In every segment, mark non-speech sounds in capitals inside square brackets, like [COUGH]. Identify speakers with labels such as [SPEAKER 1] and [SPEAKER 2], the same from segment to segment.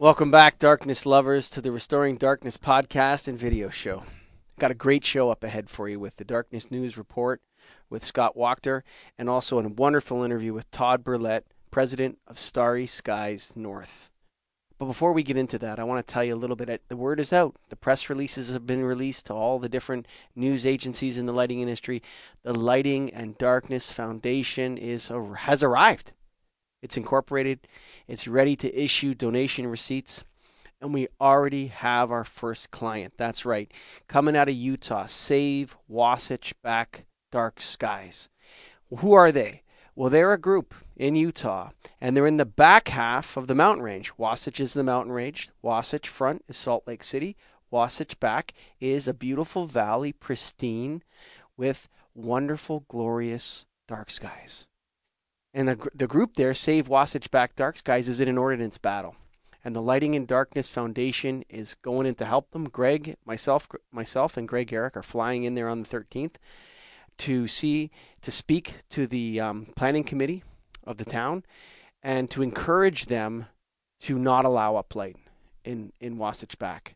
[SPEAKER 1] Welcome back, darkness lovers, to the Restoring Darkness podcast and video show. Got a great show up ahead for you with the Darkness News Report with Scott Wachter and also a wonderful interview with Todd Burlett, president of Starry Skies North. But before we get into that, I want to tell you a little bit. The word is out. The press releases have been released to all the different news agencies in the lighting industry. The Lighting and Darkness Foundation is has arrived. It's incorporated. It's ready to issue donation receipts. And we already have our first client. That's right. Coming out of Utah, Save Wasatch Back Dark Skies. Who are they? Well, they're a group in Utah, and they're in the back half of the mountain range. Wasatch is the mountain range. Wasatch front is Salt Lake City. Wasatch back is a beautiful valley, pristine, with wonderful, glorious dark skies. And the, the group there, Save Wasatch Back Dark Skies, is in an ordinance battle. And the Lighting and Darkness Foundation is going in to help them. Greg, myself, myself, and Greg Eric are flying in there on the 13th to see to speak to the um, planning committee of the town and to encourage them to not allow uplight in in Wasatch Back.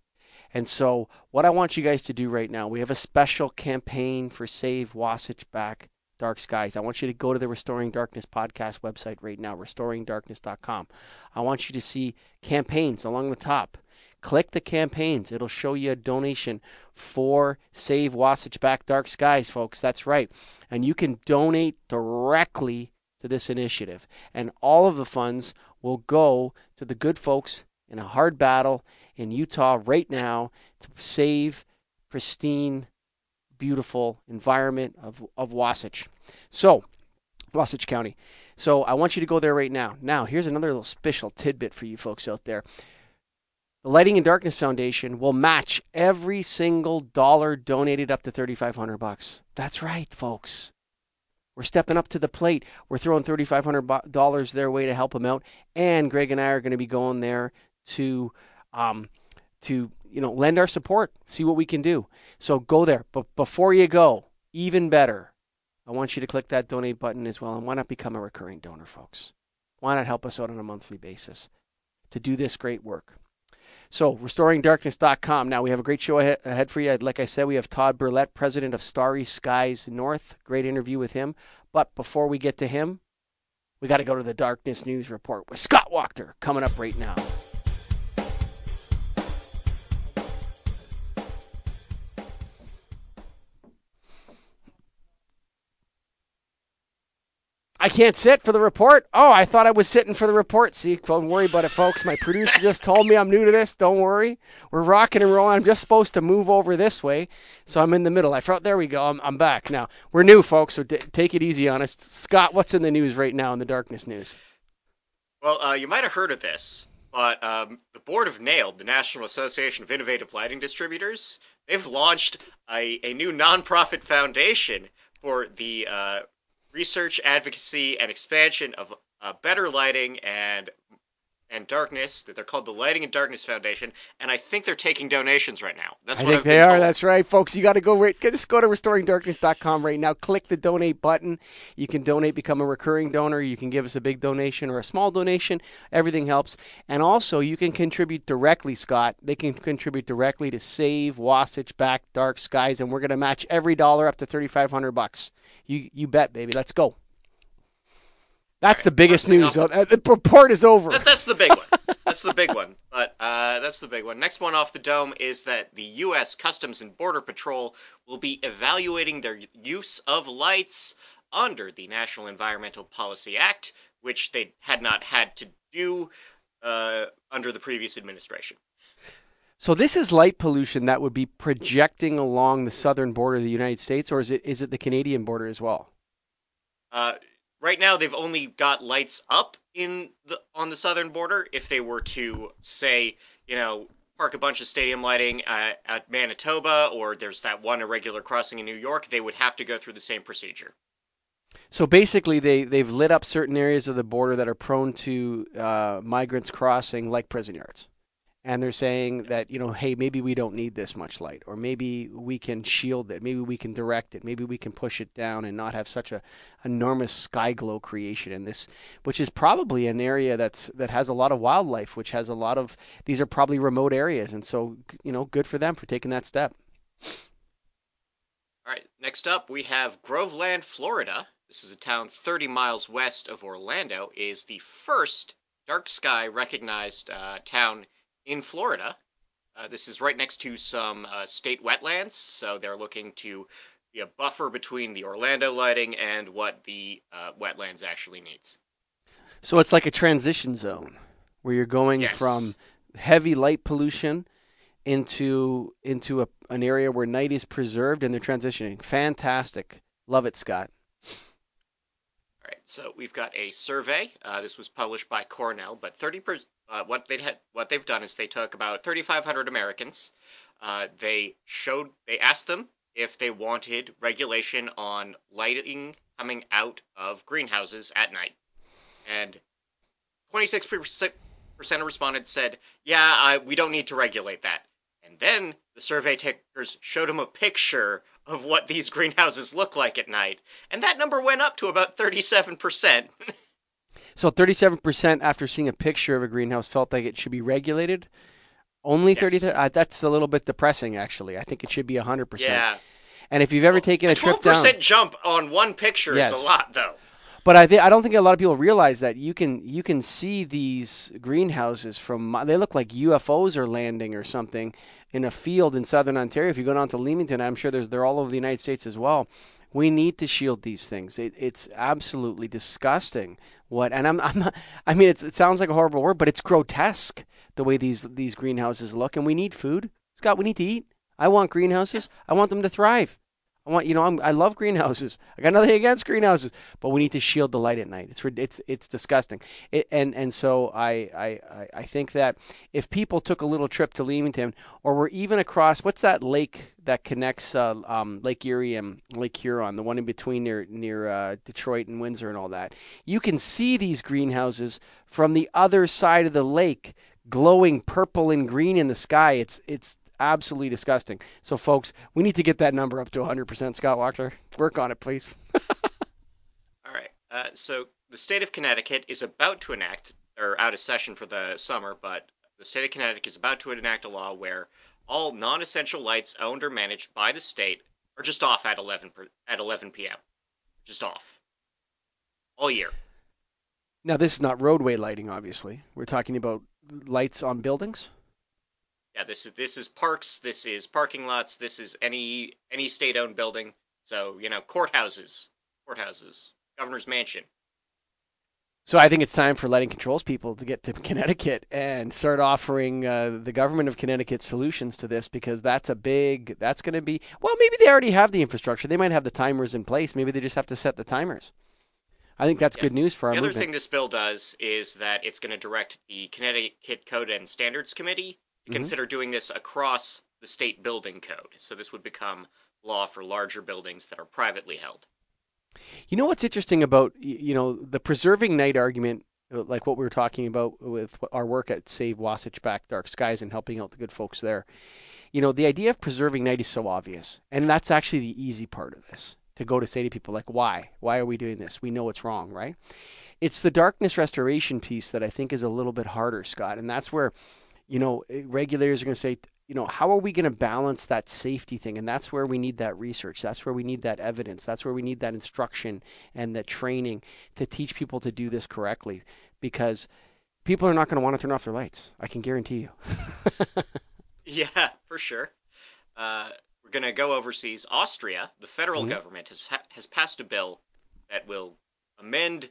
[SPEAKER 1] And so, what I want you guys to do right now, we have a special campaign for Save Wasatch Back Dark Skies. I want you to go to the Restoring Darkness podcast website right now, restoringdarkness.com. I want you to see campaigns along the top. Click the campaigns. It'll show you a donation for Save Wasatch Back Dark Skies, folks. That's right. And you can donate directly to this initiative. And all of the funds will go to the good folks in a hard battle in Utah right now to save pristine, beautiful environment of, of Wasatch. So, Wasatch County. So I want you to go there right now. Now, here's another little special tidbit for you folks out there. The Lighting and Darkness Foundation will match every single dollar donated up to 3500 bucks. That's right, folks. We're stepping up to the plate. We're throwing $3,500 their way to help them out. And Greg and I are going to be going there to, um, to you know, lend our support, see what we can do. So go there. But before you go, even better, I want you to click that donate button as well. And why not become a recurring donor, folks? Why not help us out on a monthly basis to do this great work? So, restoringdarkness.com. Now, we have a great show ahead for you. Like I said, we have Todd Burlett, president of Starry Skies North. Great interview with him. But before we get to him, we got to go to the Darkness News Report with Scott Wachter coming up right now. I can't sit for the report. Oh, I thought I was sitting for the report. See, don't worry about it, folks. My producer just told me I'm new to this. Don't worry. We're rocking and rolling. I'm just supposed to move over this way, so I'm in the middle. I thought, there we go. I'm, I'm back now. We're new, folks, so d- take it easy on us. Scott, what's in the news right now in the darkness news?
[SPEAKER 2] Well, uh, you might have heard of this, but um, the board of NAILD, the National Association of Innovative Lighting Distributors, they've launched a, a new nonprofit foundation for the uh, research, advocacy, and expansion of uh, better lighting and and darkness that they're called the Lighting and Darkness Foundation, and I think they're taking donations right now.
[SPEAKER 1] That's I what think I've they are. Told. That's right, folks. You got to go right. Just go to restoringdarkness.com right now. Click the donate button. You can donate, become a recurring donor. You can give us a big donation or a small donation. Everything helps, and also you can contribute directly. Scott, they can contribute directly to Save Wasatch Back Dark Skies, and we're going to match every dollar up to thirty five hundred bucks. You you bet, baby. Let's go. That's right, the biggest news. Uh, the report is over.
[SPEAKER 2] That, that's the big one. That's the big one. But uh, that's the big one. Next one off the dome is that the U.S. Customs and Border Patrol will be evaluating their use of lights under the National Environmental Policy Act, which they had not had to do uh, under the previous administration.
[SPEAKER 1] So this is light pollution that would be projecting along the southern border of the United States, or is it is it the Canadian border as well?
[SPEAKER 2] Uh, right now they've only got lights up in the on the southern border. If they were to say, you know, park a bunch of stadium lighting at, at Manitoba, or there's that one irregular crossing in New York, they would have to go through the same procedure.
[SPEAKER 1] So basically, they they've lit up certain areas of the border that are prone to uh, migrants crossing, like prison yards, and they're saying that you know hey maybe we don't need this much light or maybe we can shield it maybe we can direct it maybe we can push it down and not have such a enormous sky glow creation in this which is probably an area that's that has a lot of wildlife which has a lot of these are probably remote areas and so you know good for them for taking that step.
[SPEAKER 2] All right next up we have groveland florida. This is a town 30 miles west of orlando. Is the first dark sky recognized uh, town in Florida. Uh, this is right next to some uh, state wetlands, so they're looking to be a buffer between the Orlando lighting and what the uh, wetlands actually needs.
[SPEAKER 1] So it's like a transition zone where you're going
[SPEAKER 2] Yes.
[SPEAKER 1] from heavy light pollution into into a, an area where night is preserved and they're transitioning. Fantastic. Love it, Scott.
[SPEAKER 2] So we've got a survey. Uh, this was published by Cornell, but thirty per, uh, what they had what they've done is they took about thirty five hundred Americans. Uh, they showed they asked them if they wanted regulation on lighting coming out of greenhouses at night, and twenty six percent of respondents said, "Yeah, we don't need to regulate that." And then the survey takers showed them a picture of what these greenhouses look like at night, and that number went up to about 37%. [LAUGHS]
[SPEAKER 1] So 37% after seeing a picture of a greenhouse felt like it should be regulated. Only
[SPEAKER 2] Yes.
[SPEAKER 1] 30 uh, that's a little bit depressing actually. I think it should be 100%.
[SPEAKER 2] yeah.
[SPEAKER 1] And if you've ever taken a,
[SPEAKER 2] a
[SPEAKER 1] trip
[SPEAKER 2] 12% jump on one picture
[SPEAKER 1] Yes.
[SPEAKER 2] is a lot, though.
[SPEAKER 1] But I think I don't think a lot of people realize that you can you can see these greenhouses from they look like UFOs are landing or something in a field in southern Ontario. If you go down to Leamington, I'm sure they're all over the United States as well. We need to shield these things. It, it's absolutely disgusting. What and I'm I'm not, I mean it sounds like a horrible word, but it's grotesque the way these these greenhouses look. And we need food, Scott. We need to eat. I want greenhouses. I want them to thrive. I want you know I'm, I love greenhouses. [LAUGHS] I got nothing against greenhouses, but we need to shield the light at night. It's it's it's disgusting. It, and and so I, I I- think that if people took a little trip to Leamington or were even across what's that lake that connects uh, um, Lake Erie and Lake Huron, the one in between near near uh, Detroit and Windsor and all that, you can see these greenhouses from the other side of the lake, glowing purple and green in the sky. It's it's absolutely disgusting. So, folks, we need to get that number up to 100%. Scott Walker, work on it, please. [LAUGHS]
[SPEAKER 2] All right. Uh, so the state of Connecticut is about to enact, or out of session for the summer, but the state of Connecticut is about to enact a law where all non-essential lights owned or managed by the state are just off at 11 per, at 11 p.m. Just off all year.
[SPEAKER 1] Now, this is not roadway lighting, obviously. We're talking about lights on buildings.
[SPEAKER 2] Yeah, this is this is parks. This is parking lots. This is any any state-owned building. So you know, courthouses, courthouses, governor's mansion.
[SPEAKER 1] So I think it's time for lighting controls people to get to [LAUGHS] Connecticut and start offering uh, the government of Connecticut solutions to this because that's a big. That's going to be well. Maybe they already have the infrastructure. They might have the timers in place. Maybe they just have to set the timers. I think that's
[SPEAKER 2] Yeah.
[SPEAKER 1] good news for our
[SPEAKER 2] The other
[SPEAKER 1] movement.
[SPEAKER 2] thing this bill does is that it's going to direct the Connecticut Code and Standards Committee
[SPEAKER 1] Mhm.
[SPEAKER 2] consider doing this across the state building code. So this would become law for larger buildings that are privately held.
[SPEAKER 1] You know what's interesting about you know the preserving night argument, uh, like what we were talking about with our work at Save Wasatch Back Dark Skies and helping out the good folks there. You know, the idea of preserving night is so obvious, and that's actually the easy part of this. To go to say to people like, "Why? Why are we doing this? We know it's wrong, right?" It's the darkness restoration piece that I think is a little bit harder, Scott, and that's where, you know, eh, regulators are going to say, you know, how are we going to balance that safety thing? And that's where we need that research. That's where we need that evidence. That's where we need that instruction and the training to teach people to do this correctly because people are not going to want to turn off their lights. I can guarantee you. [LAUGHS]
[SPEAKER 2] Yeah, for sure. Uh, we're going to go overseas. Austria, the federal
[SPEAKER 1] Mhm.
[SPEAKER 2] government, has ha- has passed a bill that will amend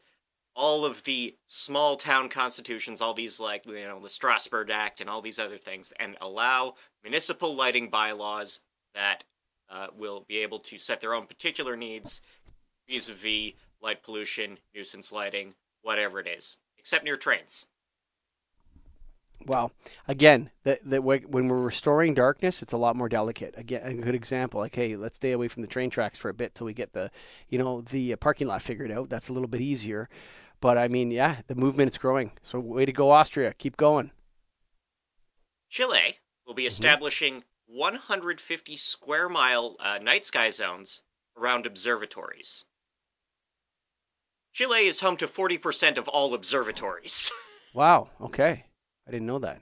[SPEAKER 2] all of the small town constitutions, all these like you know the Strasbourg Act and all these other things, and allow municipal lighting bylaws that uh, will be able to set their own particular needs vis-a-vis light pollution, nuisance lighting, whatever it is, except near trains.
[SPEAKER 1] Well, again, that that when we're restoring darkness, it's a lot more delicate. Again, a good example, like, hey, let's stay away from the train tracks for a bit till we get the, you know, the uh, parking lot figured out. That's a little bit easier. But I mean, yeah, the movement is growing. So way to go, Austria. Keep going.
[SPEAKER 2] Chile will be establishing 150 square mile uh, night sky zones around observatories. Chile is home to 40% of all observatories. [LAUGHS]
[SPEAKER 1] Wow. Okay. I didn't know that.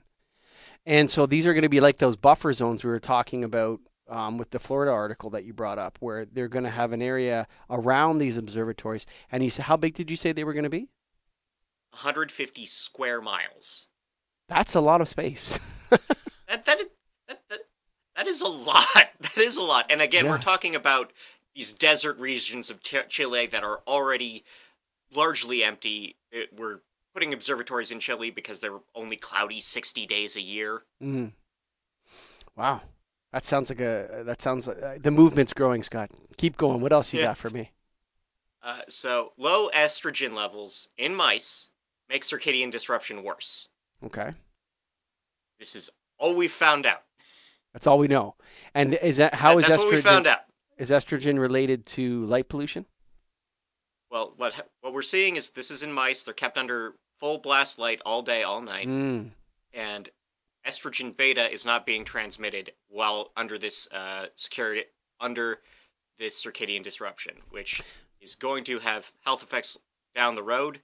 [SPEAKER 1] And so these are going to be like those buffer zones we were talking about um, with the Florida article that you brought up, where they're going to have an area around these observatories. And you said, how big did you say they were going to be?
[SPEAKER 2] 150 square miles.
[SPEAKER 1] That's a lot of space. [LAUGHS]
[SPEAKER 2] That that, that, that, that is a lot. [LAUGHS] That is a lot. And again,
[SPEAKER 1] Yeah.
[SPEAKER 2] we're talking about these desert regions of Chile that are already largely empty. It, we're putting observatories in Chile because they're only cloudy 60 days a year.
[SPEAKER 1] Mm. Wow. That sounds like a. That sounds like uh, the movement's growing, Scott. Keep going. What else you
[SPEAKER 2] Yeah.
[SPEAKER 1] got for me?
[SPEAKER 2] Uh, so low estrogen levels in mice make circadian disruption worse.
[SPEAKER 1] Okay.
[SPEAKER 2] This is all we found out.
[SPEAKER 1] That's all we know. And is that how is
[SPEAKER 2] That's
[SPEAKER 1] estrogen?
[SPEAKER 2] what we found out.
[SPEAKER 1] Is estrogen related to light pollution?
[SPEAKER 2] Well, what what we're seeing is this is in mice. They're kept under full blast light all day, all night.
[SPEAKER 1] Mm.
[SPEAKER 2] and estrogen beta is not being transmitted while under this uh, security under this circadian disruption, which is going to have health effects down the road.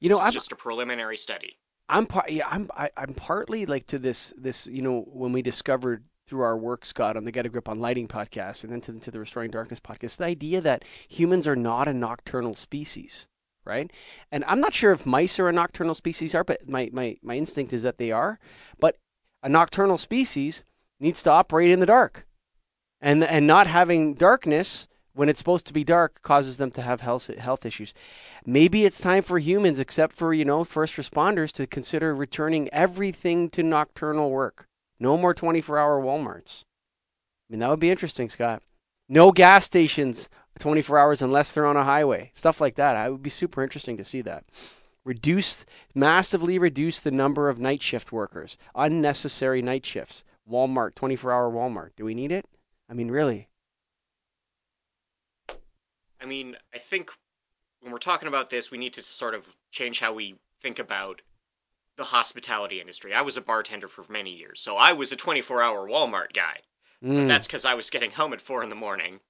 [SPEAKER 1] You know, I'm
[SPEAKER 2] just a preliminary study.
[SPEAKER 1] I'm part. Yeah, I'm. I, I'm partly like to this. This. You know, when we discovered through our work, Scott, on the Get a Grip on Lighting podcast, and then to, to the Restoring Darkness podcast, the idea that humans are not a nocturnal species, right? And I'm not sure if mice are a nocturnal species are, but my my my instinct is that they are. But a nocturnal species needs to operate in the dark, and and not having darkness when it's supposed to be dark causes them to have health health issues. Maybe it's time for humans, except for you know first responders, to consider returning everything to nocturnal work. No more 24-hour WalMarts. I mean that would be interesting, Scott. No gas stations 24 hours unless they're on a highway. Stuff like that. It would be super interesting to see that. Reduce massively reduce the number of night shift workers. Unnecessary night shifts. Walmart 24-hour Walmart. Do we need it? I mean, really?
[SPEAKER 2] I mean, I think when we're talking about this, we need to sort of change how we think about the hospitality industry. I was a bartender for many years, so I was a 24-hour Walmart guy.
[SPEAKER 1] Mm.
[SPEAKER 2] That's because I was getting home at four in the morning,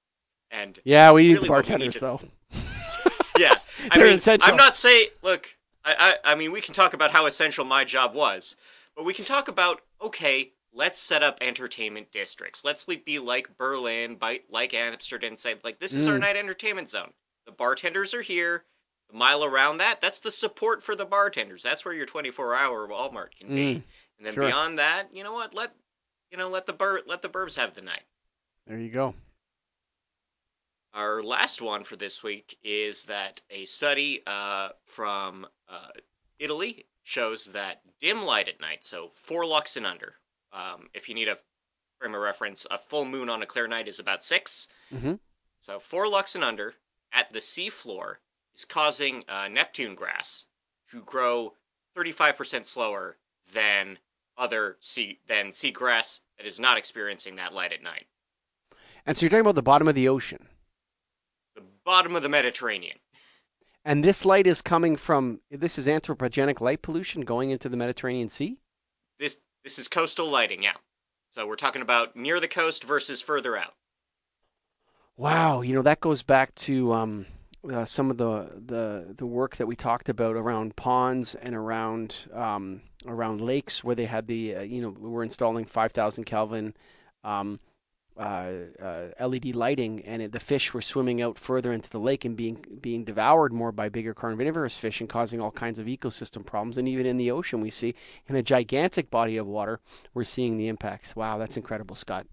[SPEAKER 2] and
[SPEAKER 1] Yeah, we need
[SPEAKER 2] really we
[SPEAKER 1] bartenders
[SPEAKER 2] need to-
[SPEAKER 1] though. [LAUGHS]
[SPEAKER 2] yeah, [LAUGHS] I mean,
[SPEAKER 1] essential.
[SPEAKER 2] I'm not saying. Look, I, I, I mean, we can talk about how essential my job was, but we can talk about okay, let's set up entertainment districts. Let's be like Berlin, by, like Amsterdam, say like this is our
[SPEAKER 1] Mm.
[SPEAKER 2] night entertainment zone. The bartenders are here. The mile around that, that's the support for the bartenders. That's where your 24-hour Walmart can be.
[SPEAKER 1] Mm,
[SPEAKER 2] And then
[SPEAKER 1] sure.
[SPEAKER 2] beyond that, you know what? Let you know, let the bur- let the burbs have the night.
[SPEAKER 1] there you go.
[SPEAKER 2] Our last one for this week is that a study uh, from uh, Italy shows that dim light at night, so four lux and under. Um, if you need a frame of reference, a full moon on a clear night is about six.
[SPEAKER 1] hmm
[SPEAKER 2] So four lux and under at the seafloor is causing uh, Neptune grass to grow 35% slower than other sea than sea grass that is not experiencing that light at night.
[SPEAKER 1] And so you're talking about the bottom of the ocean,
[SPEAKER 2] bottom of the Mediterranean.
[SPEAKER 1] and this light is coming from. This is anthropogenic light pollution going into the Mediterranean Sea.
[SPEAKER 2] This this is coastal lighting, yeah. So we're talking about near the coast versus further out.
[SPEAKER 1] Wow, you know that goes back to um, uh, some of the, the the work that we talked about around ponds and around um, around lakes where they had the uh, you know we were installing five thousand Kelvin um, uh, uh, LED lighting, and it, the fish were swimming out further into the lake and being being devoured more by bigger carnivorous fish and causing all kinds of ecosystem problems. And even in the ocean, we see in a gigantic body of water, we're seeing the impacts. Wow, that's incredible, Scott.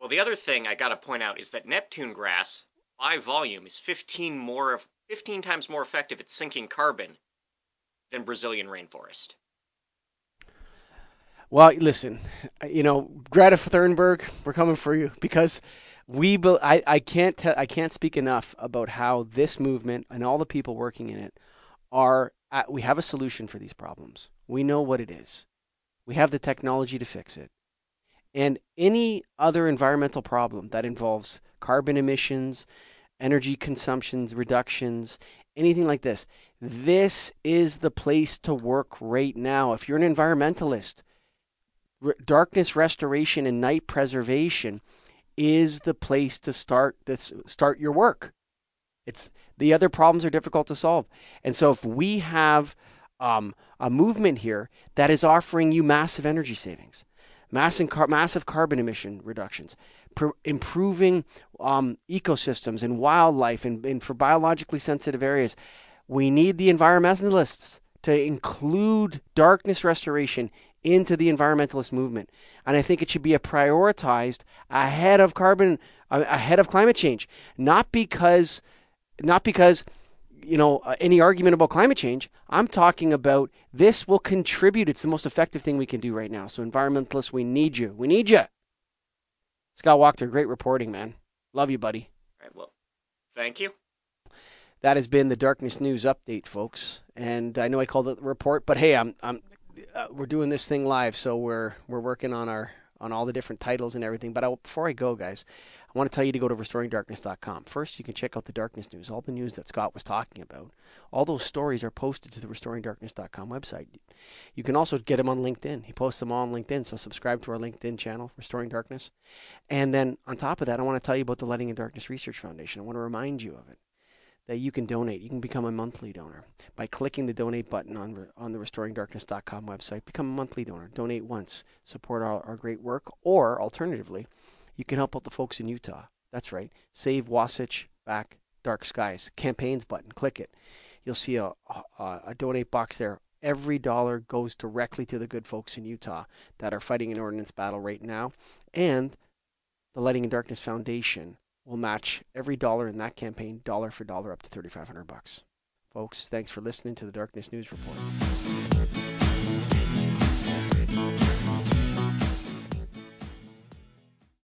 [SPEAKER 2] Well, the other thing I got to point out is that Neptune grass, by volume, is 15 more 15 times more effective at sinking carbon than Brazilian rainforest.
[SPEAKER 1] Well, listen, you know, Greta Thunberg, we're coming for you because we. Be, I, I can't tell. I can't speak enough about how this movement and all the people working in it are. At, we have a solution for these problems. We know what it is. We have the technology to fix it. And any other environmental problem that involves carbon emissions, energy consumptions reductions, anything like this, this is the place to work right now. If you're an environmentalist, darkness restoration and night preservation is the place to start this start your work. It's the other problems are difficult to solve. And so if we have um, a movement here that is offering you massive energy savings, massive, car- massive carbon emission reductions, pr- improving um, ecosystems and wildlife and, and for biologically sensitive areas, we need the environmentalists to include darkness restoration into the environmentalist movement. And I think it should be a prioritized ahead of carbon, uh, ahead of climate change, not because, not because, you know, uh, any argument about climate change. I'm talking about this will contribute. It's the most effective thing we can do right now. So environmentalists, we need you. We need you. Scott Wachter, great reporting, man. Love you, buddy.
[SPEAKER 2] All right, well, thank you.
[SPEAKER 1] That has been the Darkness News update, folks. And I know I called it the report, but hey, I'm I'm uh, we're doing this thing live, so we're we're working on our on all the different titles and everything. But I, before I go, guys, I want to tell you to go to restoringdarkness.com. First, you can check out the darkness news, all the news that Scott was talking about. All those stories are posted to the restoringdarkness.com website. You can also get them on LinkedIn. He posts them all on LinkedIn, so subscribe to our LinkedIn channel, Restoring Darkness. And then on top of that, I want to tell you about the Lighting and Darkness Research Foundation. I want to remind you of it that you can donate. You can become a monthly donor by clicking the donate button on on the restoringdarkness.com website. Become a monthly donor. Donate once. Support our, our great work. Or alternatively, you can help out the folks in Utah. That's right. Save Wasatch Back Dark Skies. Campaigns button. Click it. You'll see a, a, a donate box there. Every dollar goes directly to the good folks in Utah that are fighting an ordinance battle right now. And the Lighting and Darkness Foundation will match every dollar in that campaign, dollar for dollar, up to 3,500 bucks. Folks, thanks for listening to the Darkness News Report.